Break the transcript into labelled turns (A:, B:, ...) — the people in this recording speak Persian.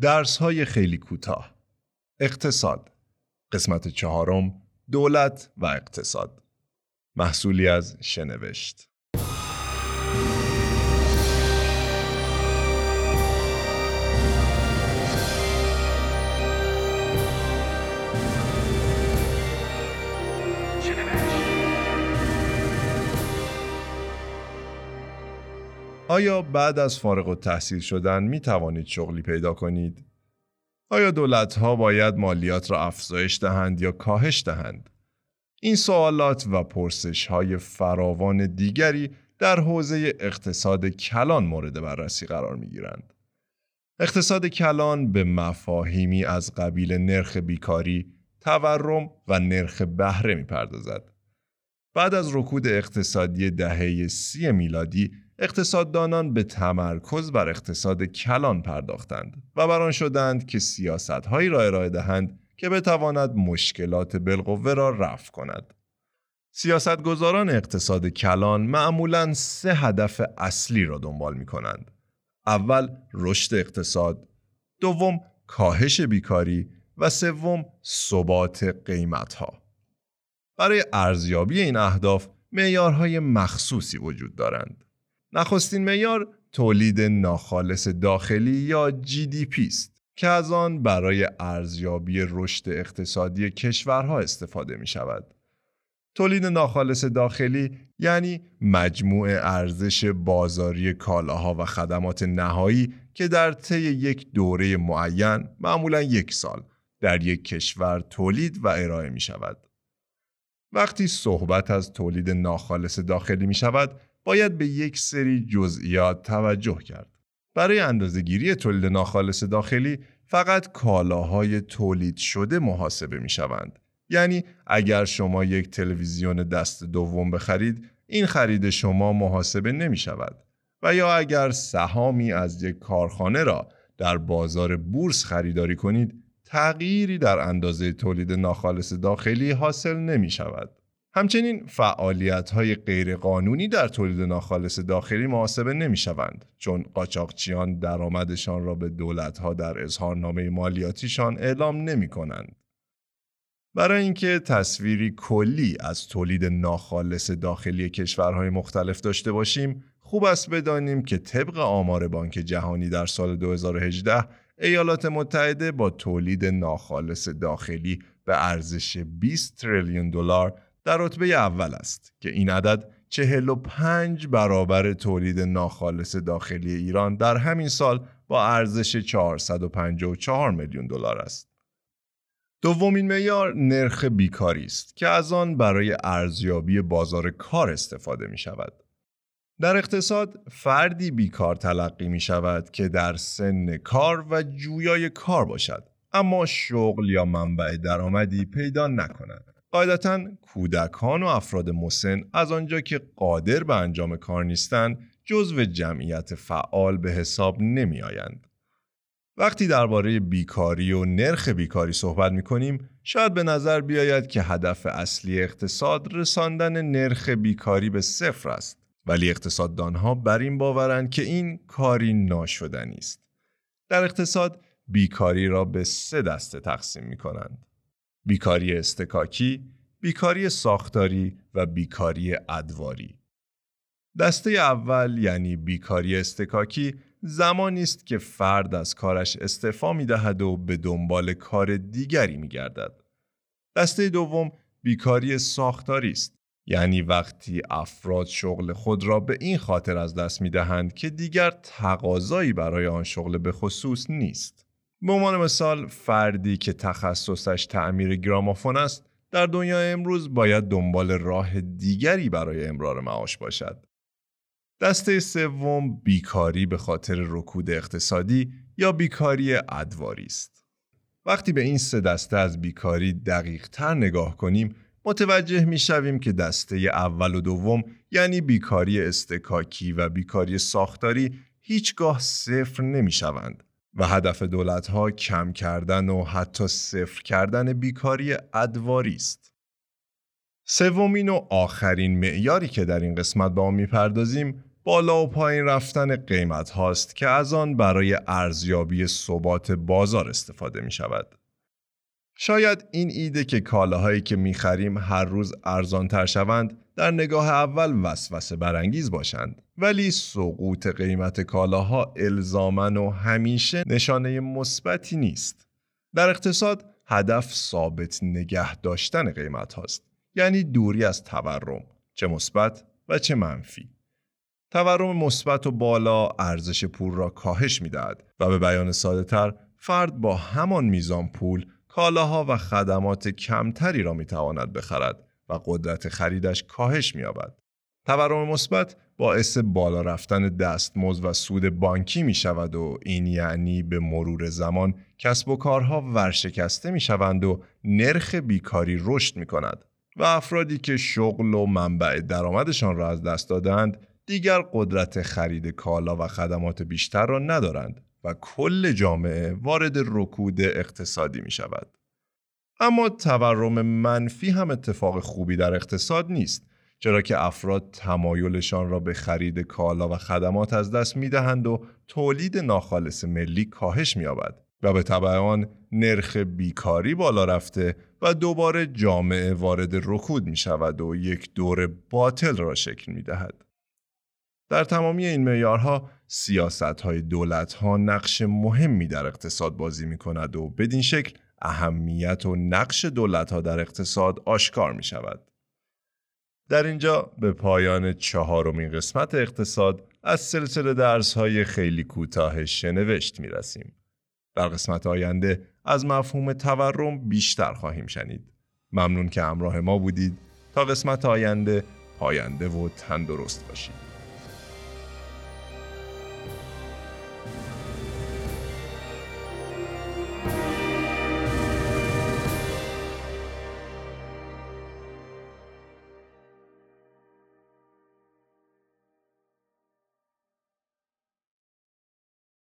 A: درس های خیلی کوتاه. اقتصاد قسمت چهارم دولت و اقتصاد. محصولی از شنوشت. آیا بعد از فارغ و تحصیل شدن می توانید شغلی پیدا کنید؟ آیا دولت ها باید مالیات را افزایش دهند یا کاهش دهند؟ این سوالات و پرسش های فراوان دیگری در حوزه اقتصاد کلان مورد بررسی قرار می گیرند. اقتصاد کلان به مفاهیمی از قبیل نرخ بیکاری، تورم و نرخ بهره می پردازد. بعد از رکود اقتصادی دهه سی میلادی اقتصاددانان به تمرکز بر اقتصاد کلان پرداختند و بران شدند که سیاستهایی را ارائه دهند که بتواند مشکلات بالقوه را رفع کند. سیاستگزاران اقتصاد کلان معمولا سه هدف اصلی را دنبال می کنند. اول رشد اقتصاد، دوم کاهش بیکاری و سوم ثبات قیمتها. برای ارزیابی این اهداف معیارهای مخصوصی وجود دارند. نخستین معیار تولید ناخالص داخلی یا GDP است که از آن برای ارزیابی رشد اقتصادی کشورها استفاده می شود. تولید ناخالص داخلی یعنی مجموع ارزش بازاری کالاها و خدمات نهایی که در طی یک دوره معین معمولا یک سال در یک کشور تولید و ارائه می شود. وقتی صحبت از تولید ناخالص داخلی می شود باید به یک سری جزئیات توجه کرد. برای اندازهگیری تولید ناخالص داخلی فقط کالاهای تولید شده محاسبه می شوند. یعنی اگر شما یک تلویزیون دست دوم بخرید این خرید شما محاسبه نمی شود و یا اگر سهامی از یک کارخانه را در بازار بورس خریداری کنید تغییری در اندازه تولید ناخالص داخلی حاصل نمی شود. همچنین فعالیت های غیرقانونی در تولید ناخالص داخلی محاسبه نمی شوند چون قاچاقچیان درآمدشان را به دولت ها در اظهارنامه مالیاتیشان اعلام نمی کنند. برای اینکه تصویری کلی از تولید ناخالص داخلی کشورهای مختلف داشته باشیم خوب است بدانیم که طبق آمار بانک جهانی در سال 2018 ایالات متحده با تولید ناخالص داخلی به ارزش 20 تریلیون دلار در رتبه اول است که این عدد 45 برابر تولید ناخالص داخلی ایران در همین سال با ارزش 454 میلیون دلار است. دومین معیار نرخ بیکاری است که از آن برای ارزیابی بازار کار استفاده می شود. در اقتصاد فردی بیکار تلقی می شود که در سن کار و جویای کار باشد اما شغل یا منبع درآمدی پیدا نکند. قاعدتا کودکان و افراد مسن از آنجا که قادر به انجام کار نیستند جزو جمعیت فعال به حساب نمی آیند. وقتی درباره بیکاری و نرخ بیکاری صحبت می کنیم شاید به نظر بیاید که هدف اصلی اقتصاد رساندن نرخ بیکاری به صفر است ولی اقتصاددانها بر این باورند که این کاری ناشدنی است. در اقتصاد بیکاری را به سه دسته تقسیم می کنند. بیکاری استکاکی، بیکاری ساختاری و بیکاری ادواری. دسته اول یعنی بیکاری استکاکی زمانی است که فرد از کارش استعفا می دهد و به دنبال کار دیگری می گردد. دسته دوم بیکاری ساختاری است یعنی وقتی افراد شغل خود را به این خاطر از دست می دهند که دیگر تقاضایی برای آن شغل به خصوص نیست. به عنوان مثال فردی که تخصصش تعمیر گرامافون است در دنیای امروز باید دنبال راه دیگری برای امرار معاش باشد. دسته سوم بیکاری به خاطر رکود اقتصادی یا بیکاری ادواری است. وقتی به این سه دسته از بیکاری دقیق تر نگاه کنیم متوجه می شویم که دسته اول و دوم یعنی بیکاری استکاکی و بیکاری ساختاری هیچگاه صفر نمی شوند و هدف دولت ها کم کردن و حتی صفر کردن بیکاری ادواری است. سومین و آخرین معیاری که در این قسمت با آن می‌پردازیم بالا و پایین رفتن قیمت هاست که از آن برای ارزیابی ثبات بازار استفاده می شود. شاید این ایده که کالاهایی که می خریم هر روز ارزانتر شوند در نگاه اول وسوسه برانگیز باشند ولی سقوط قیمت کالاها الزامن و همیشه نشانه مثبتی نیست. در اقتصاد هدف ثابت نگه داشتن قیمت هاست یعنی دوری از تورم چه مثبت و چه منفی. تورم مثبت و بالا ارزش پول را کاهش می‌دهد و به بیان ساده تر فرد با همان میزان پول کالاها و خدمات کمتری را می‌تواند بخرد و قدرت خریدش کاهش مییابد. تورم مثبت باعث بالا رفتن دستمزد و سود بانکی می شود و این یعنی به مرور زمان کسب و کارها ورشکسته می شوند و نرخ بیکاری رشد می کند و افرادی که شغل و منبع درآمدشان را از دست دادند دیگر قدرت خرید کالا و خدمات بیشتر را ندارند و کل جامعه وارد رکود اقتصادی می شود. اما تورم منفی هم اتفاق خوبی در اقتصاد نیست چرا که افراد تمایلشان را به خرید کالا و خدمات از دست می دهند و تولید ناخالص ملی کاهش می آبد و به طبع آن نرخ بیکاری بالا رفته و دوباره جامعه وارد رکود می شود و یک دور باطل را شکل می دهد. در تمامی این معیارها سیاست های دولت ها نقش مهمی در اقتصاد بازی می کند و بدین شکل اهمیت و نقش دولت ها در اقتصاد آشکار می شود. در اینجا به پایان چهارمین قسمت اقتصاد از سلسله درس های خیلی کوتاه شنوشت می رسیم. در قسمت آینده از مفهوم تورم بیشتر خواهیم شنید. ممنون که همراه ما بودید تا قسمت آینده پاینده و تندرست باشید.